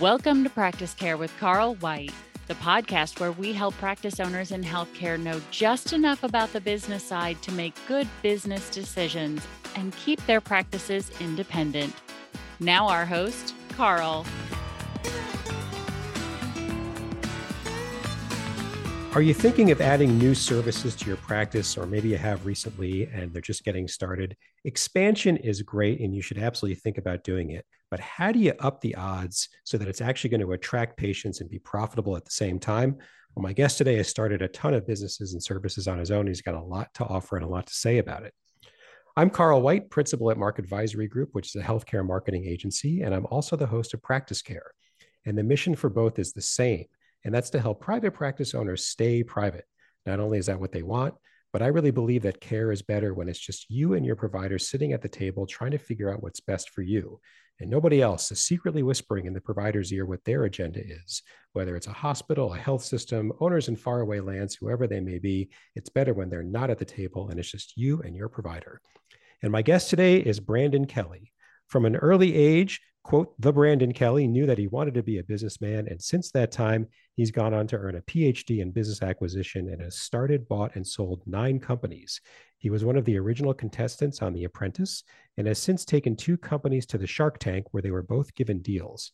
Welcome to PracticeCare with Carl White, the podcast where we help practice owners in healthcare know just enough about the business side to make good business decisions and keep their practices independent. Now, our host, Carl. Are you thinking of adding new services to your practice, or maybe you have recently and they're just getting started? Expansion is great and you should absolutely think about doing it. But how do you up the odds so that it's actually going to attract patients and be profitable at the same time? Well, my guest today has started a ton of businesses and services on his own. He's got a lot to offer and a lot to say about it. I'm Carl White, principal at Marketvisory Group, which is a healthcare marketing agency, and I'm also the host of PracticeCare. And the mission for both is the same and that's to help private practice owners stay private. Not only is that what they want, but I really believe that care is better when it's just you and your provider sitting at the table trying to figure out what's best for you. And nobody else is secretly whispering in the provider's ear what their agenda is. Whether it's a hospital, a health system, owners in faraway lands, whoever they may be, it's better when they're not at the table and it's just you and your provider. And my guest today is Brandon Kelly. From an early age, quote, the Brandon Kelly knew that he wanted to be a businessman. And since that time, he's gone on to earn a PhD in business acquisition and has started, bought, and sold nine companies. He was one of the original contestants on The Apprentice and has since taken two companies to the Shark Tank where they were both given deals.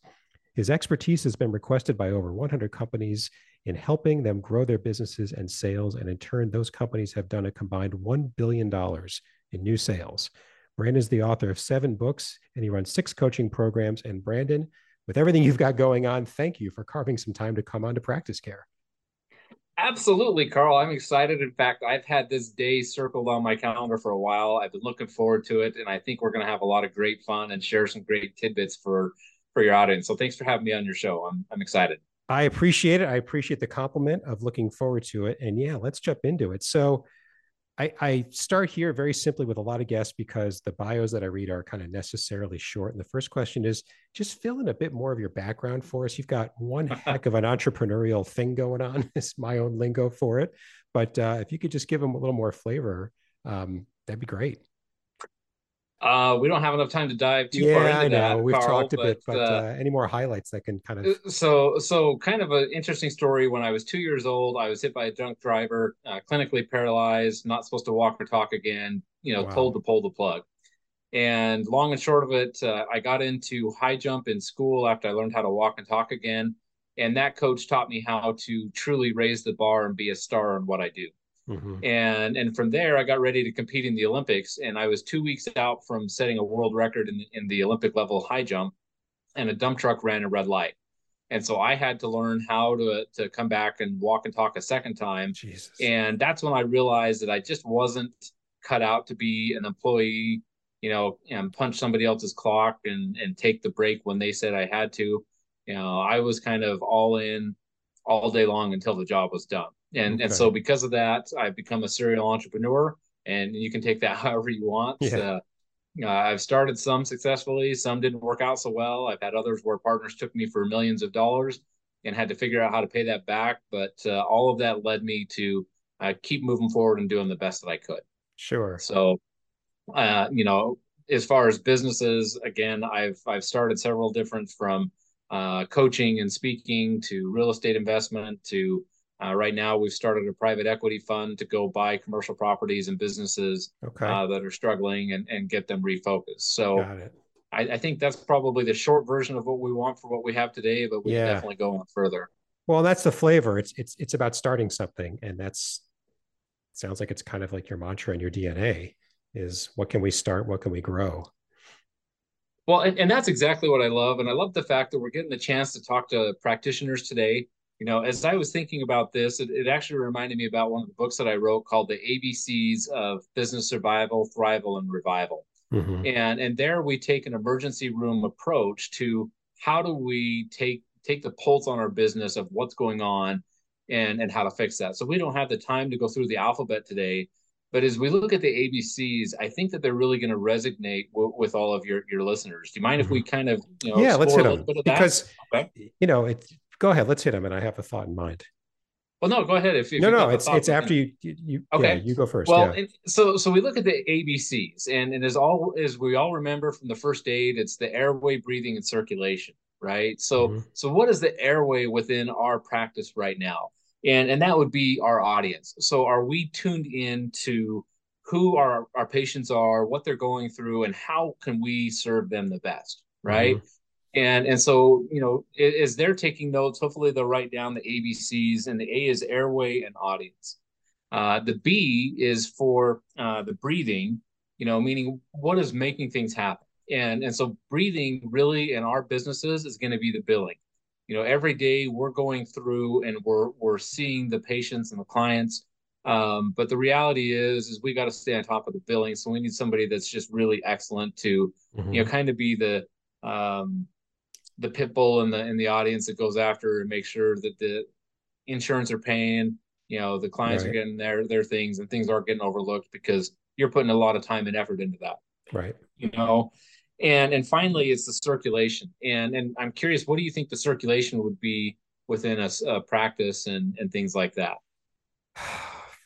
His expertise has been requested by over 100 companies in helping them grow their businesses and sales. And in turn, those companies have done a combined $1 billion in new sales. Brandon is the author of seven books and he runs six coaching programs. And Brandon, with everything you've got going on, thank you for carving some time to come on to practice care. Absolutely, Carl. I'm excited. In fact, I've had this day circled on my calendar for a while. I've been looking forward to it, and I think we're going to have a lot of great fun and share some great tidbits for for your audience. So, thanks for having me on your show. I'm I'm excited. I appreciate it. I appreciate the compliment of looking forward to it. And yeah, let's jump into it. So, I, I, start here very simply with a lot of guests because the bios that I read are kind of necessarily short. And the first question is just fill in a bit more of your background for us. You've got one heck of an entrepreneurial thing going on. It's my own lingo for it. But uh, if you could just give them a little more flavor, um, that'd be great. Uh, we don't have enough time to dive too yeah, far into I know. that. We've Carl, talked a but, bit, but uh, uh, any more highlights that can kind of so so kind of an interesting story. When I was two years old, I was hit by a drunk driver, uh, clinically paralyzed, not supposed to walk or talk again. You know, Wow. told to pull the plug. And long and short of it, uh, I got into high jump in school after I learned how to walk and talk again. And that coach taught me how to truly raise the bar and be a star in what I do Mhm. and and from there I got ready to compete in the Olympics and I was 2 weeks out from setting a world record in in the Olympic level high jump and a dump truck ran a red light and so I had to learn how to to come back and walk and talk a second time Jesus. and that's when I realized that I just wasn't cut out to be an employee you know and punch somebody else's clock and and take the break when they said I had to you know I was kind of all in all day long until the job was done and Okay. and so because of that i've become a serial entrepreneur and you can take that however you want Yeah. uh, uh, i've started some successfully some didn't work out so well i've had others where partners took me for millions of dollars and had to figure out how to pay that back but uh, all of that led me to uh, keep moving forward and doing the best that i could Sure. so, uh, you know, as far as businesses, again, I've I've started several different from uh, coaching and speaking to real estate investment to uh, right now we've started a private equity fund to go buy commercial properties and businesses Okay. uh, that are struggling and, and get them refocused. So I, I think that's probably the short version of what we want for what we have today, but we Yeah. can definitely go on further. Well, that's the flavor. It's it's it's about starting something, and that's sounds like it's kind of like your mantra and your DNA is what can we start, what can we grow. Well, and, and that's exactly what I love. And I love the fact that we're getting the chance to talk to practitioners today. You know, as I was thinking about this, it, it actually reminded me about one of the books that I wrote called The ABCs of Business Survival, Thrival, and Revival. Mhm. And and there we take an emergency room approach to how do we take take the pulse on our business of what's going on and and how to fix that. So we don't have the time to go through the alphabet today, but as we look at the ABCs, I think that they're really going to resonate w- with all of your your listeners. Do you mind if we kind of you know Mm-hmm. yeah, let's hit a little them bit of that? because Okay. you know it. Go ahead, let's hit them, and I have a thought in mind. well, no, go ahead. If, if no, no, it's it's after you you, you Okay. yeah, you go first. Well, yeah. so so we look at the ABCs, and and as all as we all remember from the first aid, it's the airway, breathing, and circulation. right? So mm-hmm. so what is the airway within our practice right now? And and that would be our audience. So are we tuned in to who our, our patients are, what they're going through, and how can we serve them the best, right? Mm-hmm. And and so you know, as they're taking notes, hopefully they'll write down the ABCs, and the A is airway and audience. Uh, the B is for uh, the breathing, you know, meaning what is making things happen. And and so breathing really in our businesses is going to be the billing. You know, every day we're going through and we're we're seeing the patients and the clients. Um, but the reality is, is we got to stay on top of the billing. So we need somebody that's just really excellent to, mm-hmm. you know, kind of be the um, the pit bull in the in the audience that goes after and make sure that the insurance are paying you know the clients right. are getting their their things and things aren't getting overlooked because you're putting a lot of time and effort into that right you know and and finally it's the circulation and and i'm curious what do you think the circulation would be within a, a practice and and things like that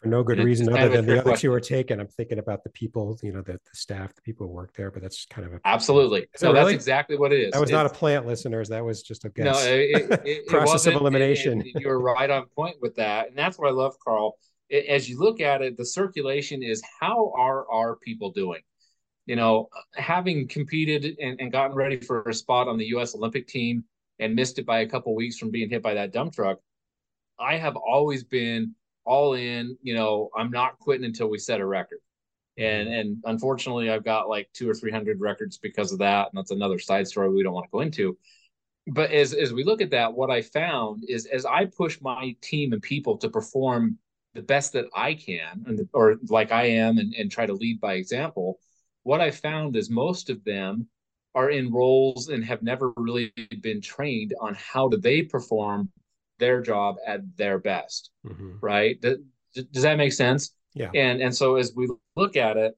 for no good reason other than the other two are taken. I'm thinking about the people, you know, the, the staff, the people who work there, but that's kind of a absolutely. So no, really? that's exactly what it is. That was it's, not a plant, listeners. That was just a guess. No, it, it, process of elimination. you were right on point with that, and that's what I love, Carl. As you look at it, the circulation is how are our people doing? You know, having competed and, and gotten ready for a spot on the U.S. Olympic team and missed it by a couple weeks from being hit by that dump truck, I have always been all in, you know, I'm not quitting until we set a record. And mm-hmm. and unfortunately I've got like two or three hundred records because of that. And that's another side story we don't want to go into. But as as we look at that, what I found is as I push my team and people to perform the best that I can, and or like I am, and, and try to lead by example, what I found is most of them are in roles and have never really been trained on how do they perform their job at their best mm-hmm. right does, does that make sense yeah and and so as we look at it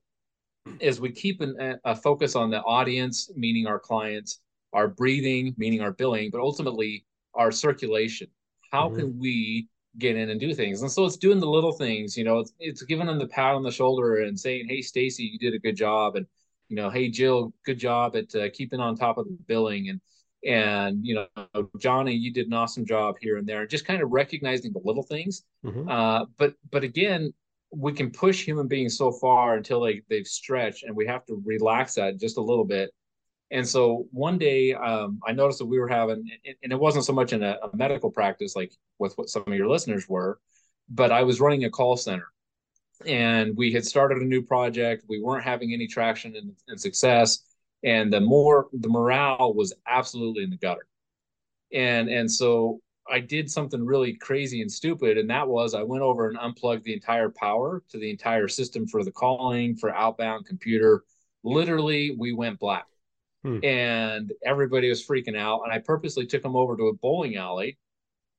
as we keep an, a focus on the audience meaning our clients our breathing meaning our billing but ultimately our circulation how mm-hmm. can we get in and do things and so it's doing the little things you know it's, it's giving them the pat on the shoulder and saying hey stacy you did a good job and you know hey jill good job at uh, keeping on top of the billing and and you know johnny you did an awesome job here and there just kind of recognizing the little things. Mm-hmm. uh, but but again we can push human beings so far until they they've stretched and we have to relax that just a little bit. And so one day um, i noticed that we were having and it wasn't so much in a, a medical practice like with what some of your listeners were but i was running a call center. And we had started a new project. We weren't having any traction and, and success and the more the morale was absolutely in the gutter. And and so i did something really crazy and stupid and that was i went over and unplugged the entire power to the entire system for the calling for outbound computer. Literally we went black. Hmm. and everybody was freaking out and i purposely took them over to a bowling alley.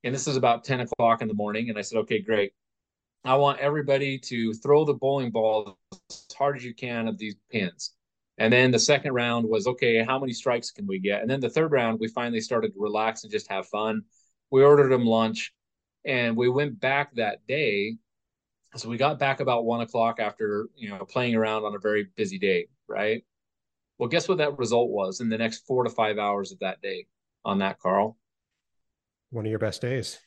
And this is about 10 o'clock in the morning and i said okay great. I want everybody to throw the bowling ball as hard as you can of these pins and then the second round was okay, how many strikes can we get? And then the third round, we finally started to relax and just have fun. We ordered them lunch and we went back that day. So we got back about one o'clock after, you know, playing around on a very busy day, right? Well, guess what that result was in the next four to five hours of that day on that, Carl? One of your best days.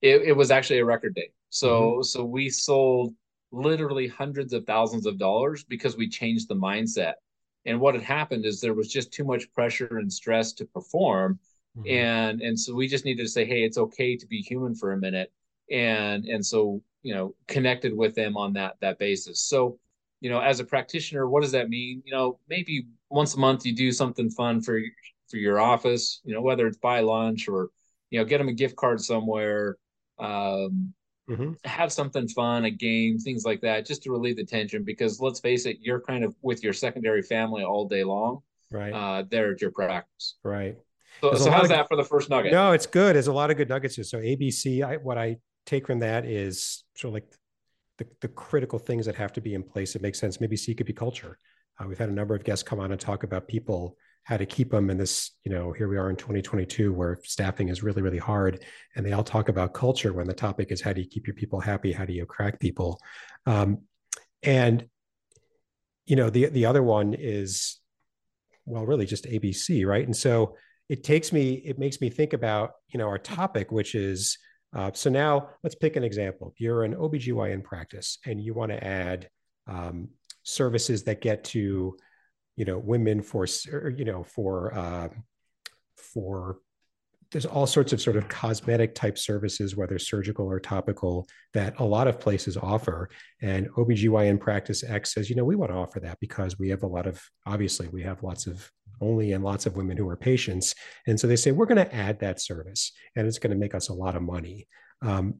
It, it was actually a record day. So, mm-hmm. so we sold literally hundreds of thousands of dollars because we changed the mindset. And what had happened is there was just too much pressure and stress to perform. Mm-hmm. And and so we just needed to say, hey, it's okay to be human for a minute. And and so, you know, connected with them on that that basis. So, you know, as a practitioner, what does that mean? You know, maybe once a month you do something fun for for your office, you know, whether it's buy lunch or, you know, get them a gift card somewhere. Um, mm-hmm. have something fun, a game, things like that, just to relieve the tension. Because let's face it, you're kind of with your secondary family all day long. Right. Uh, there at your practice. Right. So, so how's of, that for the first nugget? No, it's good. There's a lot of good nuggets here. So ABC, I, what I take from that is sort of like the, the critical things that have to be in place. It makes sense. Maybe C could be culture. Uh, we've had a number of guests come on and talk about people how to keep them in this you know here we are in 2022 where staffing is really really hard. And they all talk about culture when the topic is how do you keep your people happy? How do you attract people? Um, and you know the the other one is well really just abc right? And so it takes me, it makes me think about, you know, our topic, which is, uh, so now let's pick an example. You're an OBGYN practice and you want to add um, services that get to, you know, women for, you know, for, uh, for there's all sorts of sort of cosmetic type services, whether surgical or topical, that a lot of places offer. And OBGYN practice X says, you know, we want to offer that because we have a lot of, obviously, we have lots of only and lots of women who are patients. And so they say, we're going to add that service and it's going to make us a lot of money. Um,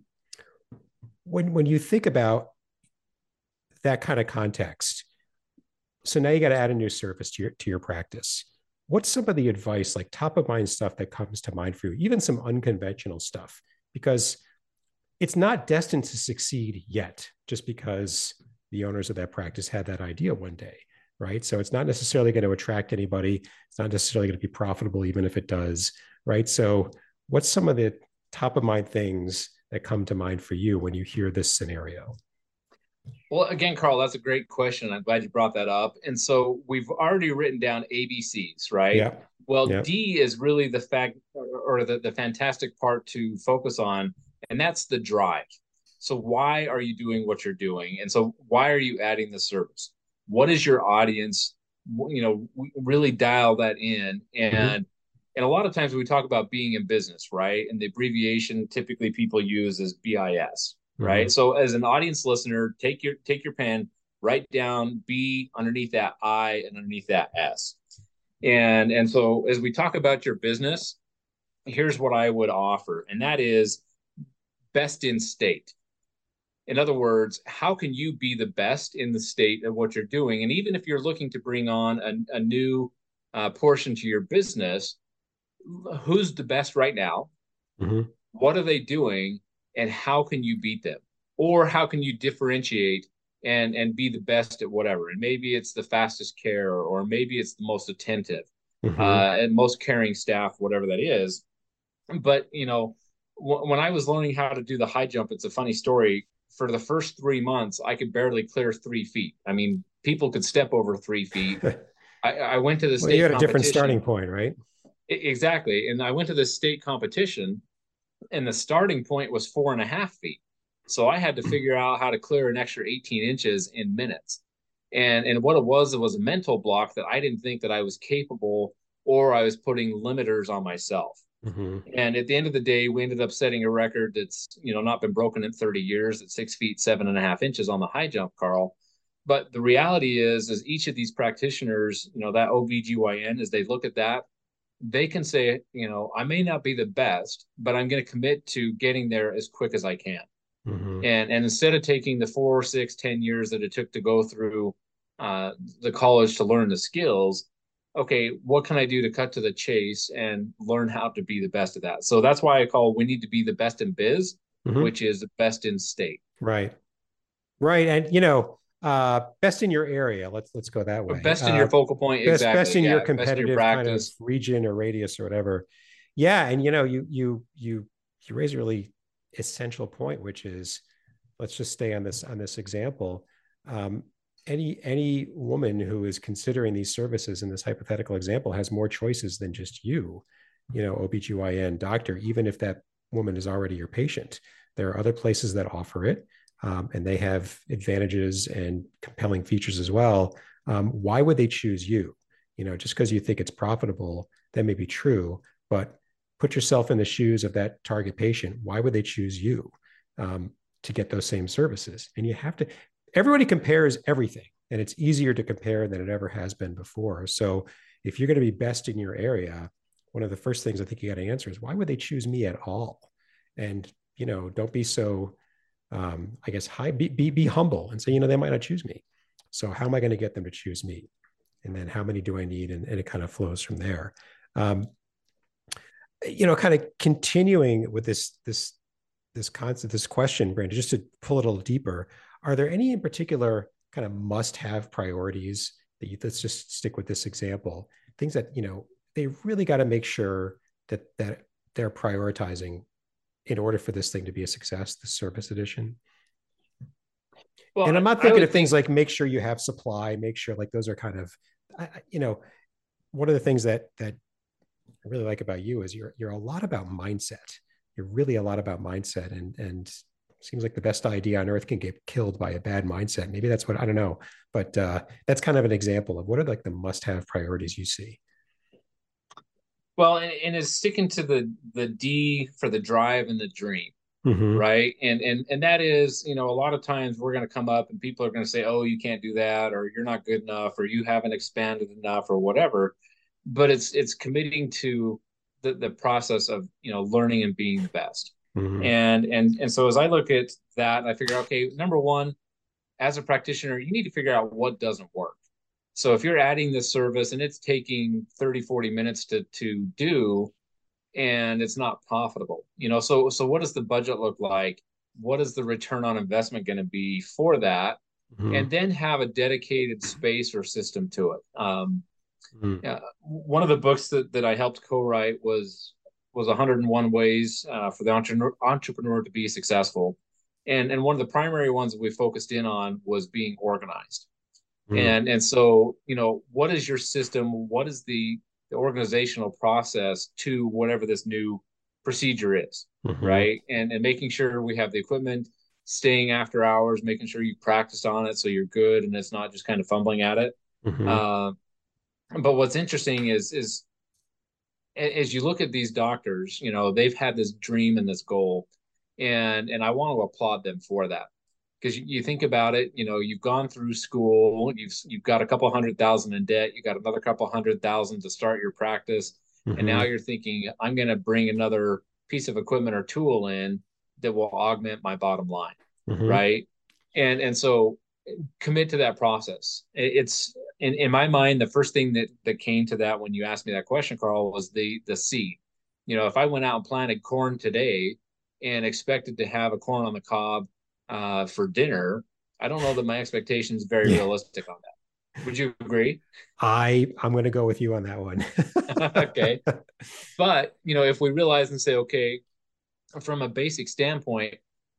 when, when you think about that kind of context, so now you got to add a new service to your, to your practice what's some of the advice, like top of mind stuff that comes to mind for you, even some unconventional stuff? Because it's not destined to succeed yet, just because the owners of that practice had that idea one day, right? So it's not necessarily going to attract anybody. It's not necessarily going to be profitable, even if it does, right? So, what's some of the top of mind things that come to mind for you when you hear this scenario? Well, again, Carl, that's a great question. I'm glad you brought that up. And so we've already written down ABCs, right? Yeah. Well, yeah. D is really the fact or the, the fantastic part to focus on, and that's the drive. So, why are you doing what you're doing? And so, why are you adding the service? What is your audience? You know, really dial that in. And mm-hmm. and a lot of times we talk about being in business, right? And the abbreviation typically people use is BIS, right? Mm-hmm. So as an audience listener, take your take your pen, write down B underneath that I and underneath that S. And and so as we talk about your business, here's what I would offer, and that is best in state. In other words, how can you be the best in the state of what you're doing? And even if you're looking to bring on a, a new uh, portion to your business, who's the best right now? Mm-hmm. What are they doing? And how can you beat them? Or how can you differentiate and and be the best at whatever? And maybe it's the fastest care or maybe it's the most attentive mm-hmm. uh, and most caring staff whatever that is. But you know w- when i was learning how to do the high jump it's a funny story. For the first three months i could barely clear three feet. I mean people could step over three feet. I, I, went to the state you had a different starting point right? Exactly. And i went to the state competition and the starting point was four and a half feet. So I had to figure out how to clear an extra 18 inches in minutes. And and what it was, it was a mental block that I didn't think that I was capable or I was putting limiters on myself. Mm-hmm. And at the end of the day, we ended up setting a record that's you know not been broken in 30 years at six feet seven and a half inches on the high jump, Carl. But the reality is, is each of these practitioners, you know, that OBGYN, as they look at that, they can say, you know, I may not be the best, but I'm going to commit to getting there as quick as I can. Mm-hmm. And and instead of taking the four, six, ten years that it took to go through uh, the college to learn the skills, okay, what can I do to cut to the chase and learn how to be the best at that? So that's why I call we need to be the best in biz, mm-hmm. which is the best in state. Right. Right. And you know, uh best in your area let's let's go that way. Best in uh, your focal point best, exactly. best in yeah, your competitive in your kind of region or radius or whatever. Yeah and you know you you you you raise a really essential point which is let's just stay on this on this example. Um, any any woman who is considering these services in this hypothetical example has more choices than just you you know obgyn doctor even if that woman is already your patient. There are other places that offer it um, and they have advantages and compelling features as well, um, why would they choose you? You know, just because you think it's profitable, that may be true, but put yourself in the shoes of that target patient. Why would they choose you um, to get those same services? And you have to, everybody compares everything, and it's easier to compare than it ever has been before. So if you're going to be best in your area, one of the first things I think you got to answer is why would they choose me at all? And you know, don't be so um, I guess, high, be, be, be humble and say, you know, they might not choose me. So how am I going to get them to choose me? And then how many do I need? And, and it kind of flows from there. Um, you know, kind of continuing with this, this, this concept, this question, Brandon, just to pull it a little deeper, are there any in particular kind of must-have priorities that you, let's just stick with this example, things that, you know, they really got to make sure that, that they're prioritizing in order for this thing to be a success, the service edition. Well, and I'm not thinking of things like make sure you have supply, make sure like those are kind of, you know, one of the things that that I really like about you is you're you're a lot about mindset. You're really a lot about mindset, and and seems like the best idea on earth can get killed by a bad mindset. Maybe that's what I don't know, but uh, that's kind of an example of what are like the must-have priorities you see. Well, and, and it's sticking to the the D for the drive and the dream, Mhm. right? And and and that is, you know, a lot of times we're going to come up and people are going to say, "Oh, you can't do that," or "You're not good enough," or "You haven't expanded enough," or whatever. But it's it's committing to the the process of you know learning and being the best. Mhm. And and and so as I look at that, I figure, okay, number one, as a practitioner, you need to figure out what doesn't work. So if you're adding this service and it's taking 30, 40 minutes to to do and it's not profitable, you know, so so what does the budget look like? What is the return on investment going to be for that? Mhm. And then have a dedicated space or system to it. Um, Mhm. uh, one of the books that, that I helped co-write was was 101 ways uh, for the entrepreneur, entrepreneur to be successful, and and one of the primary ones that we focused in on was being organized. Mhm. And and so you know what is your system? What is the, the organizational process to whatever this new procedure is, Mhm. right? And and making sure we have the equipment, staying after hours, making sure you practice on it so you're good and it's not just kind of fumbling at it. Mhm. Uh, but what's interesting is is as you look at these doctors, you know, they've had this dream and this goal, and and I want to applaud them for that because you, you think about it, you know, you've gone through school, you've you've got a couple hundred thousand in debt, you got another couple hundred thousand to start your practice, and now Mhm. you're thinking, I'm going to bring another piece of equipment or tool in that will augment my bottom line Mhm. right and and so commit to that process it's in, in my mind the first thing that that came to that when you asked me that question carl was the the seed you know if i went out and planted corn today and expected to have a corn on the cob uh, for dinner i don't know that my expectations very Yeah. realistic on that would you agree I I'm going to go with you on that one. Okay. but you know if we realize and say okay from a basic standpoint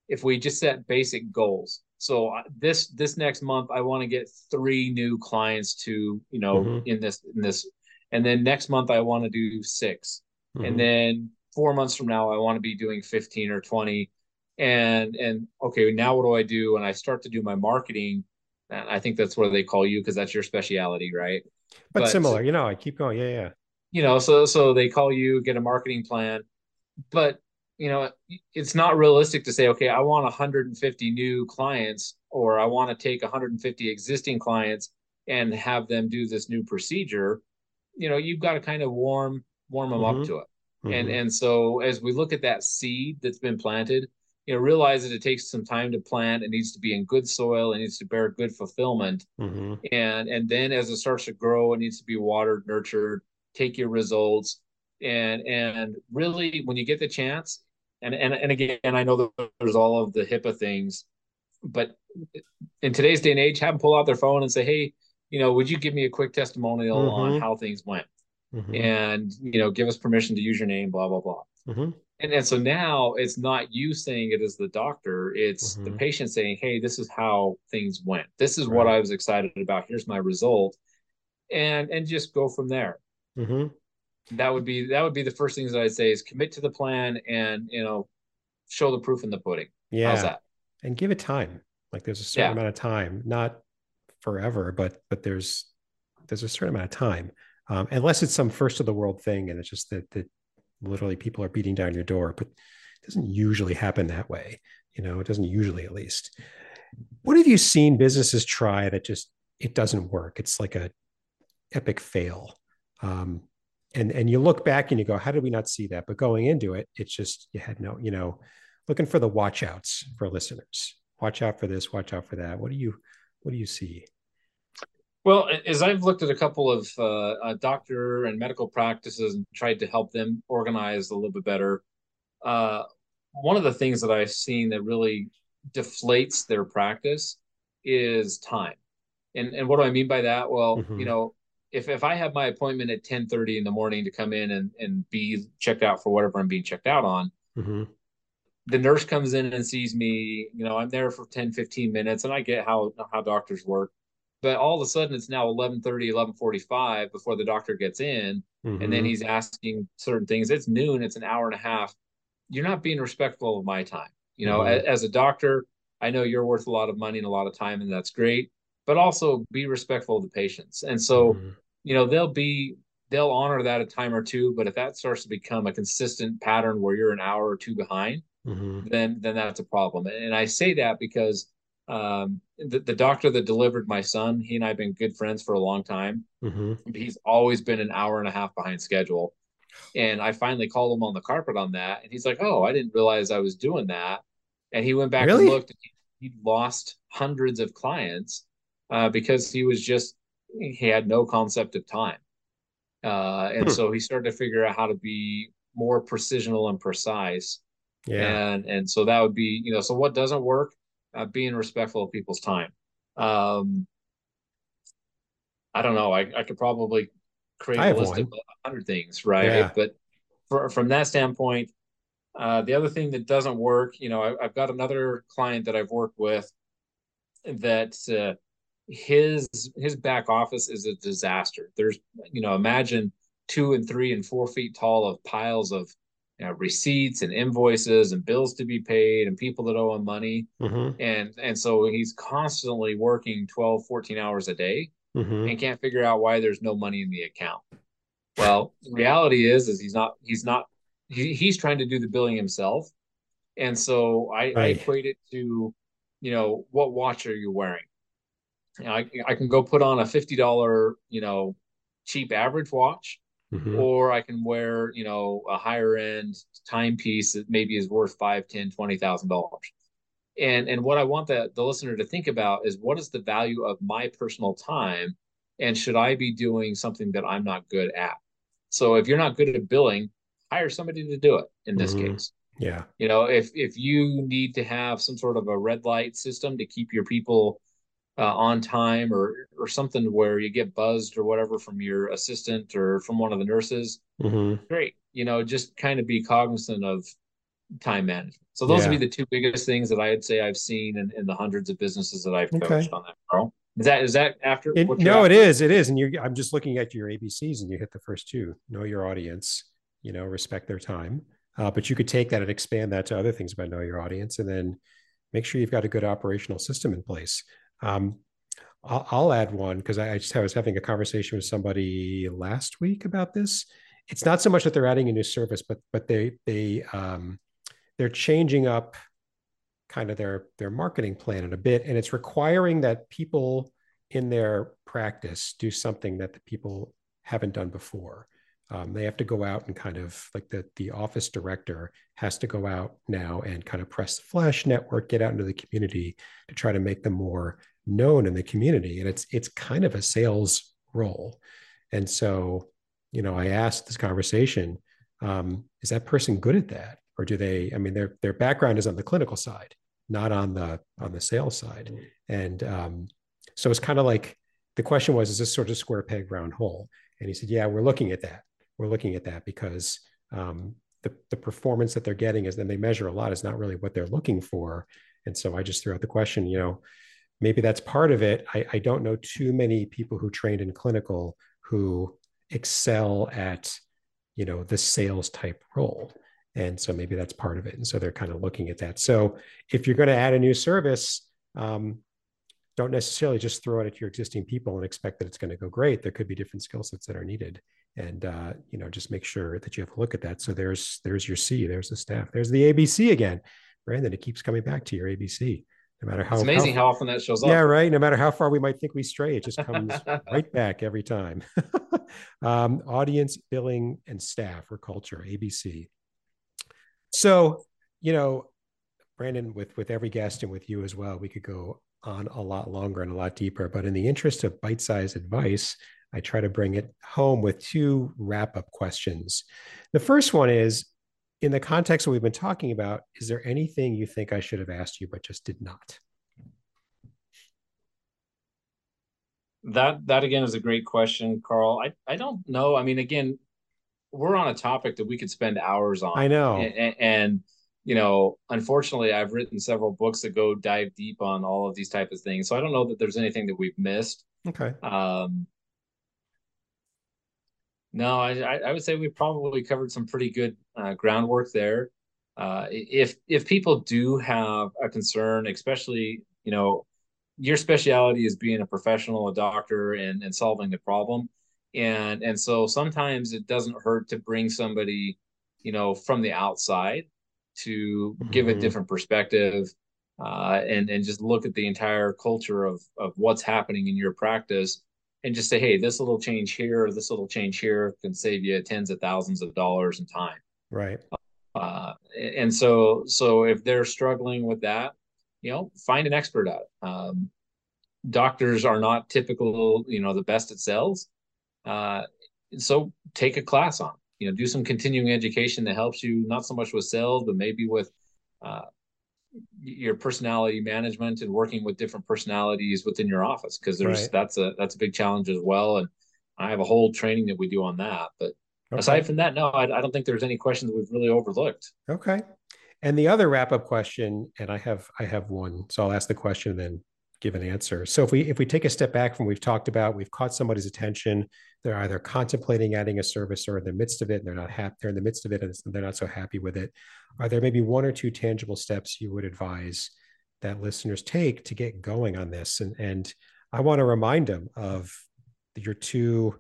if we just set basic goals so uh, this this next month i want to get three new clients to you know Mhm. in this in this and then next month i want to do 6 Mhm. and then four months from now i want to be doing 15 or 20 and and okay now what do i do and i start to do my marketing and i think that's what they call you because that's your speciality right but, but- similar, you know, I keep going. Yeah, yeah. you know so so they call you get a marketing plan but you know it's not realistic to say okay i want 150 new clients or i want to take 150 existing clients and have them do this new procedure you know you've got to kind of warm warm them Mhm. up to it and Mhm. and so as we look at that seed that's been planted you know realize that it takes some time to plant it needs to be in good soil it needs to bear good fulfillment Mhm. and and then as it starts to grow it needs to be watered nurtured take your results and and really when you get the chance and and, and again i know that there's all of the hipaa things but in today's day and age have them pull out their phone and say hey you know would you give me a quick testimonial on Mhm. how things went Mhm. and you know give us permission to use your name blah blah blah Mhm. And and so now it's not you saying it as the doctor it's the Mhm. patient saying hey this is how things went this is what i was excited about here's my result and and just go from there Mhm. that would be that would be the first things that i'd say is commit to the plan and you know show the proof in the pudding Yeah. how's that and give it time like there's a certain Yeah. amount of time not forever but but there's there's a certain amount of time um, unless it's some first of the world thing and it's just that that literally people are beating down your door but it doesn't usually happen that way you know it doesn't usually at least. What have you seen businesses try that just it doesn't work? It's like a epic fail. Um, and and you look back and you go how did we not see that? But going into it it's just you had no you know looking for the watch outs for listeners. Watch out for this watch out for that. What do you what do you see well as i've looked at a couple of uh, uh, doctor and medical practices and tried to help them organize a little bit better uh, one of the things that i've seen that really deflates their practice is time and and what do i mean by that well Mhm. you know if if i have my appointment at 10 30 in the morning to come in and and be checked out for whatever i'm being checked out on Mhm. the nurse comes in and sees me you know i'm there for 10 15 minutes and i get how how doctors work but all of a sudden it's now 11:30, 11:45 before the doctor gets in, mm-hmm. and then mm-hmm. he's asking certain things. It's noon. It's an hour and a half. You're not being respectful of my time. You know, mm-hmm. as, as a doctor, I know you're worth a lot of money and a lot of time, and that's great. But also be respectful of the patients. And so, mm-hmm. you know, they'll be they'll honor that a time or two. But if that starts to become a consistent pattern where you're an hour or two behind, mm-hmm. then then that's a problem. And I say that because um, the, the doctor that delivered my son, he and I have been good friends for a long time. Mm-hmm. He's always been an hour and a half behind schedule. And I finally called him on the carpet on that. And he's like, Oh, I didn't realize I was doing that. And he went back really? and looked and he, he lost hundreds of clients uh, because he was just, he had no concept of time. Uh, and hmm. so he started to figure out how to be more precisional and precise. Yeah. And, and so that would be, you know, so what doesn't work? Uh, being respectful of people's time. Um, I don't know. I, I could probably create a list one. of hundred things, right? Yeah. But for, from that standpoint, uh, the other thing that doesn't work, you know, I, have got another client that I've worked with that uh, his his back office is a disaster. There's, you know, imagine two and three and four feet tall of piles of you know, receipts and invoices and bills to be paid and people that owe him money. Mm-hmm. And and so he's constantly working 12, 14 hours a day mm-hmm. and can't figure out why there's no money in the account. Well, the reality is is he's not he's not he, he's trying to do the billing himself. And so I, right. I equate it to, you know, what watch are you wearing? You know, I, I can go put on a $50, you know, cheap average watch Mm-hmm. or I can wear, you know, a higher end timepiece that maybe is worth five, ten, twenty thousand dollars. And and what I want the, the listener to think about is what is the value of my personal time and should I be doing something that I'm not good at? So if you're not good at billing, hire somebody to do it in this mm-hmm. case. Yeah. You know, if if you need to have some sort of a red light system to keep your people uh, on time or or something where you get buzzed or whatever from your assistant or from one of the nurses mm-hmm. great you know just kind of be cognizant of time management so those yeah. would be the two biggest things that i'd say i've seen in, in the hundreds of businesses that i've coached okay. on that carl is that is that after it, no after? it is it is and you i'm just looking at your abcs and you hit the first two know your audience you know respect their time uh, but you could take that and expand that to other things about know your audience and then make sure you've got a good operational system in place um, I'll, I'll, add one because I, I just I was having a conversation with somebody last week about this. It's not so much that they're adding a new service, but but they they um, they're changing up kind of their their marketing plan in a bit, and it's requiring that people in their practice do something that the people haven't done before. Um, they have to go out and kind of like the the office director has to go out now and kind of press the flash network, get out into the community to try to make them more known in the community. And it's it's kind of a sales role. And so, you know, I asked this conversation, um, is that person good at that? Or do they, I mean, their their background is on the clinical side, not on the on the sales side. And um, so it's kind of like the question was, is this sort of square peg round hole? And he said, Yeah, we're looking at that we're looking at that because um, the, the performance that they're getting is then they measure a lot is not really what they're looking for. And so I just threw out the question, you know, maybe that's part of it. I, I don't know too many people who trained in clinical who excel at, you know, the sales type role. And so maybe that's part of it. And so they're kind of looking at that. So if you're going to add a new service, um, don't necessarily just throw it at your existing people and expect that it's going to go great. There could be different skill sets that are needed and uh, you know just make sure that you have a look at that so there's there's your c there's the staff there's the abc again brandon it keeps coming back to your abc no matter how it's amazing how, how often that shows up. Yeah right. No matter how far we might think we stray it just comes right back every time. Um, audience billing and staff or culture abc so you know brandon with with every guest and with you as well we could go on a lot longer and a lot deeper. But in the interest of bite-sized advice I try to bring it home with two wrap up questions. The first one is in the context that we've been talking about, is there anything you think I should have asked you but just did not? That that again is a great question, Carl. I, I don't know. I mean, again, we're on a topic that we could spend hours on. I know. And, and, you know, unfortunately, I've written several books that go dive deep on all of these type of things. So I don't know that there's anything that we've missed. Okay. Um, no, I, I would say we probably covered some pretty good uh, groundwork there. Uh, if if people do have a concern, especially you know, your specialty is being a professional, a doctor, and and solving the problem, and and so sometimes it doesn't hurt to bring somebody, you know, from the outside to mm-hmm. give a mm-hmm. different perspective, uh, and and just look at the entire culture of of what's happening in your practice and just say, hey, this little change here or this little change here can save you tens of thousands of dollars in time. Right. Uh, and so, so if they're struggling with that, you know, find an expert at it. Um, doctors are not typical, you know, the best at sales. Uh, so take a class on, you know, do some continuing education that helps you not so much with sales, but maybe with uh, your personality management and working with different personalities within your office because there's right. that's a that's a big challenge as well. And i have a whole training that we do on that. But okay. aside from that no I, I don't think there's any questions we've really overlooked. Okay. And the other wrap up question and i have i have one so i'll ask the question then give an answer. So if we if we take a step back from we've talked about we've caught somebody's attention. They're either contemplating adding a service or in the midst of it and they're not happy they're in the midst of it and they're not so happy with it. Are there maybe one or two tangible steps you would advise that listeners take to get going on this? And and i want to remind them of your two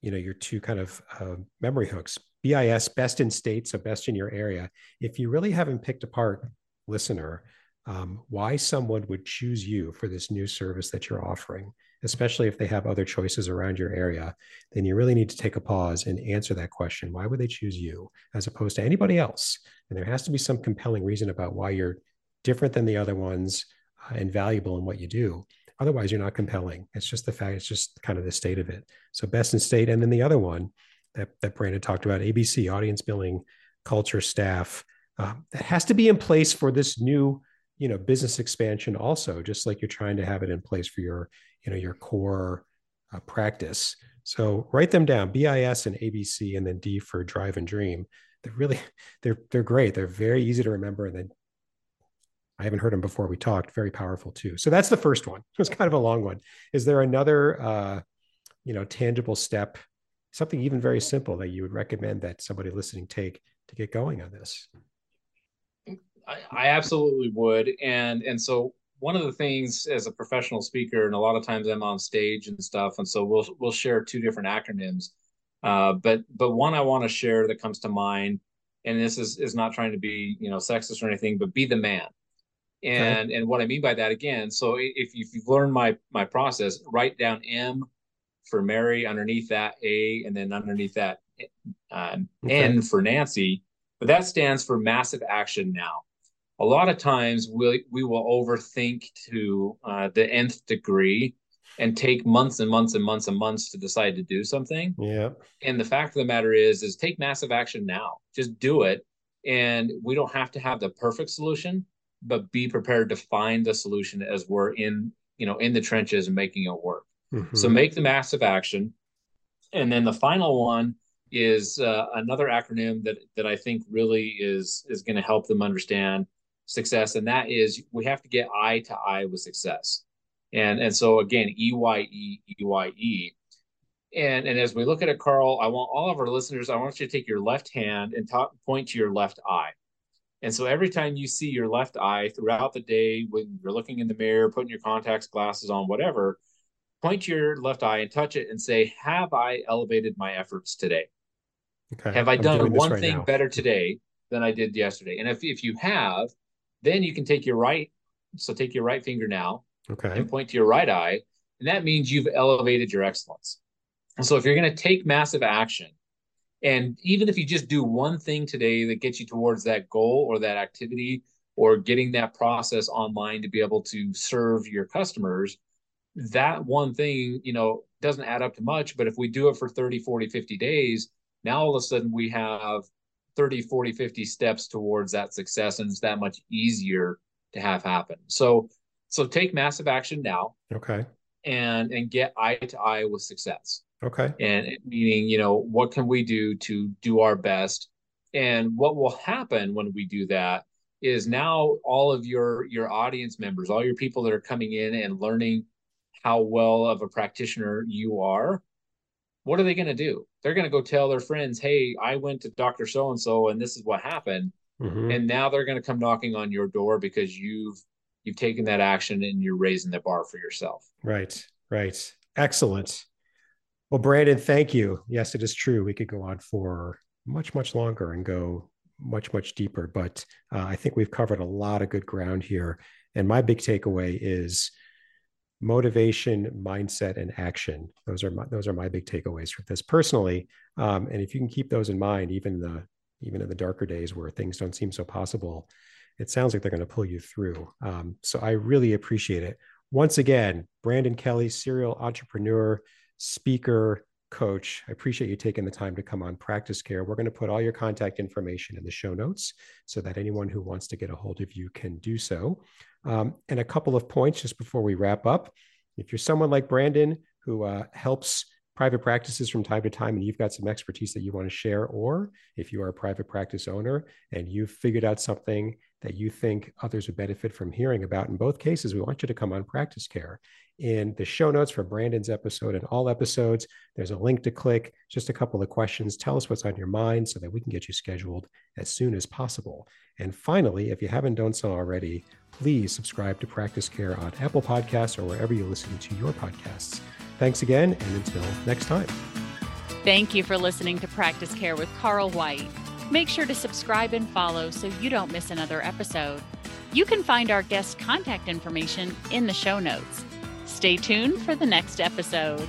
you know your two kind of uh, memory hooks. Bis best in state so best in your area. If you really haven't picked apart listener um, why someone would choose you for this new service that you're offering especially if they have other choices around your area, then you really need to take a pause and answer that question. Why would they choose you as opposed to anybody else? And there has to be some compelling reason about why you're different than the other ones uh, and valuable in what you do. Otherwise, you're not compelling. It's just the fact, it's just kind of the state of it. So, best in state. And then the other one that, that Brandon talked about ABC, audience billing, culture, staff, uh, that has to be in place for this new you know business expansion also just like you're trying to have it in place for your you know your core uh, practice. So write them down bis and abc and then d for drive and dream. They're really they're they're great. They're very easy to remember and then i haven't heard them before. We talked very powerful too. So that's the first one. It's kind of a long one. Is there another uh you know tangible step something even very simple that you would recommend that somebody listening take to get going on this I, I absolutely would, and and so one of the things as a professional speaker, and a lot of times I'm on stage and stuff, and so we'll we'll share two different acronyms. Uh, but but one I want to share that comes to mind, and this is is not trying to be you know sexist or anything, but be the man. And okay. and what I mean by that again, so if if you've learned my my process, write down M for Mary, underneath that A, and then underneath that uh, okay. N for Nancy. But that stands for massive action now a lot of times we we will overthink to uh, the nth degree and take months and months and months and months to decide to do something. Yeah. And the fact of the matter is, is take massive action now. Just do it, and we don't have to have the perfect solution, but be prepared to find the solution as we're in you know in the trenches and making it work. Mm-hmm. So make the massive action, and then the final one is uh, another acronym that that I think really is is going to help them understand success, and that is we have to get eye to eye with success. And and so again, E Y E E Y E. And and as we look at it, Carl, I want all of our listeners, I want you to take your left hand and talk, point to your left eye. And so every time you see your left eye throughout the day, when you're looking in the mirror, putting your contacts, glasses on, whatever, point to your left eye and touch it and say, Have I elevated my efforts today? Okay. Have I done one right thing now. better today than I did yesterday? And if, if you have, then you can take your right, so take your right finger now, okay, and point to your right eye, and that means you've elevated your excellence. And so if you're going to take massive action, and even if you just do one thing today that gets you towards that goal or that activity or getting that process online to be able to serve your customers, that one thing, you know, doesn't add up to much. But if we do it for 30, 40, 50 days, now all of a sudden we have 30 40 50 steps towards that success and it's that much easier to have happen. So so take massive action now. Okay. And and get eye to eye with success. Okay. And meaning you know what can we do to do our best? And what will happen when we do that is now all of your your audience members all your people that are coming in and learning how well of a practitioner you are, what are they going to do? They're going to go tell their friends, "Hey, I went to Doctor So and So, and this is what happened." Mm-hmm. And now they're going to come knocking on your door because you've you've taken that action and you're raising the bar for yourself. Right. Right. Excellent. Well, Brandon, thank you. Yes, it is true. We could go on for much, much longer and go much, much deeper, but uh, I think we've covered a lot of good ground here. And my big takeaway is motivation, mindset, and action. Those are my, those are my big takeaways from this personally. Um, and if you can keep those in mind, even the even in the darker days where things don't seem so possible, it sounds like they're going to pull you through. Um, so I really appreciate it. Once again, Brandon Kelly, serial entrepreneur, speaker, coach. I appreciate you taking the time to come on PracticeCare. We're going to put all your contact information in the show notes so that anyone who wants to get a hold of you can do so. Um, and a couple of points just before we wrap up. If you're someone like Brandon who uh, helps private practices from time to time and you've got some expertise that you want to share, or if you are a private practice owner and you've figured out something that you think others would benefit from hearing about, in both cases, we want you to come on PracticeCare. In the show notes for Brandon's episode and all episodes, there's a link to click, just a couple of questions. Tell us what's on your mind so that we can get you scheduled as soon as possible. And finally, if you haven't done so already, please subscribe to PracticeCare on Apple Podcasts or wherever you listen to your podcasts. Thanks again, and until next time. Thank you for listening to PracticeCare with Carl White. Make sure to subscribe and follow so you don't miss another episode. You can find our guest contact information in the show notes. Stay tuned for the next episode.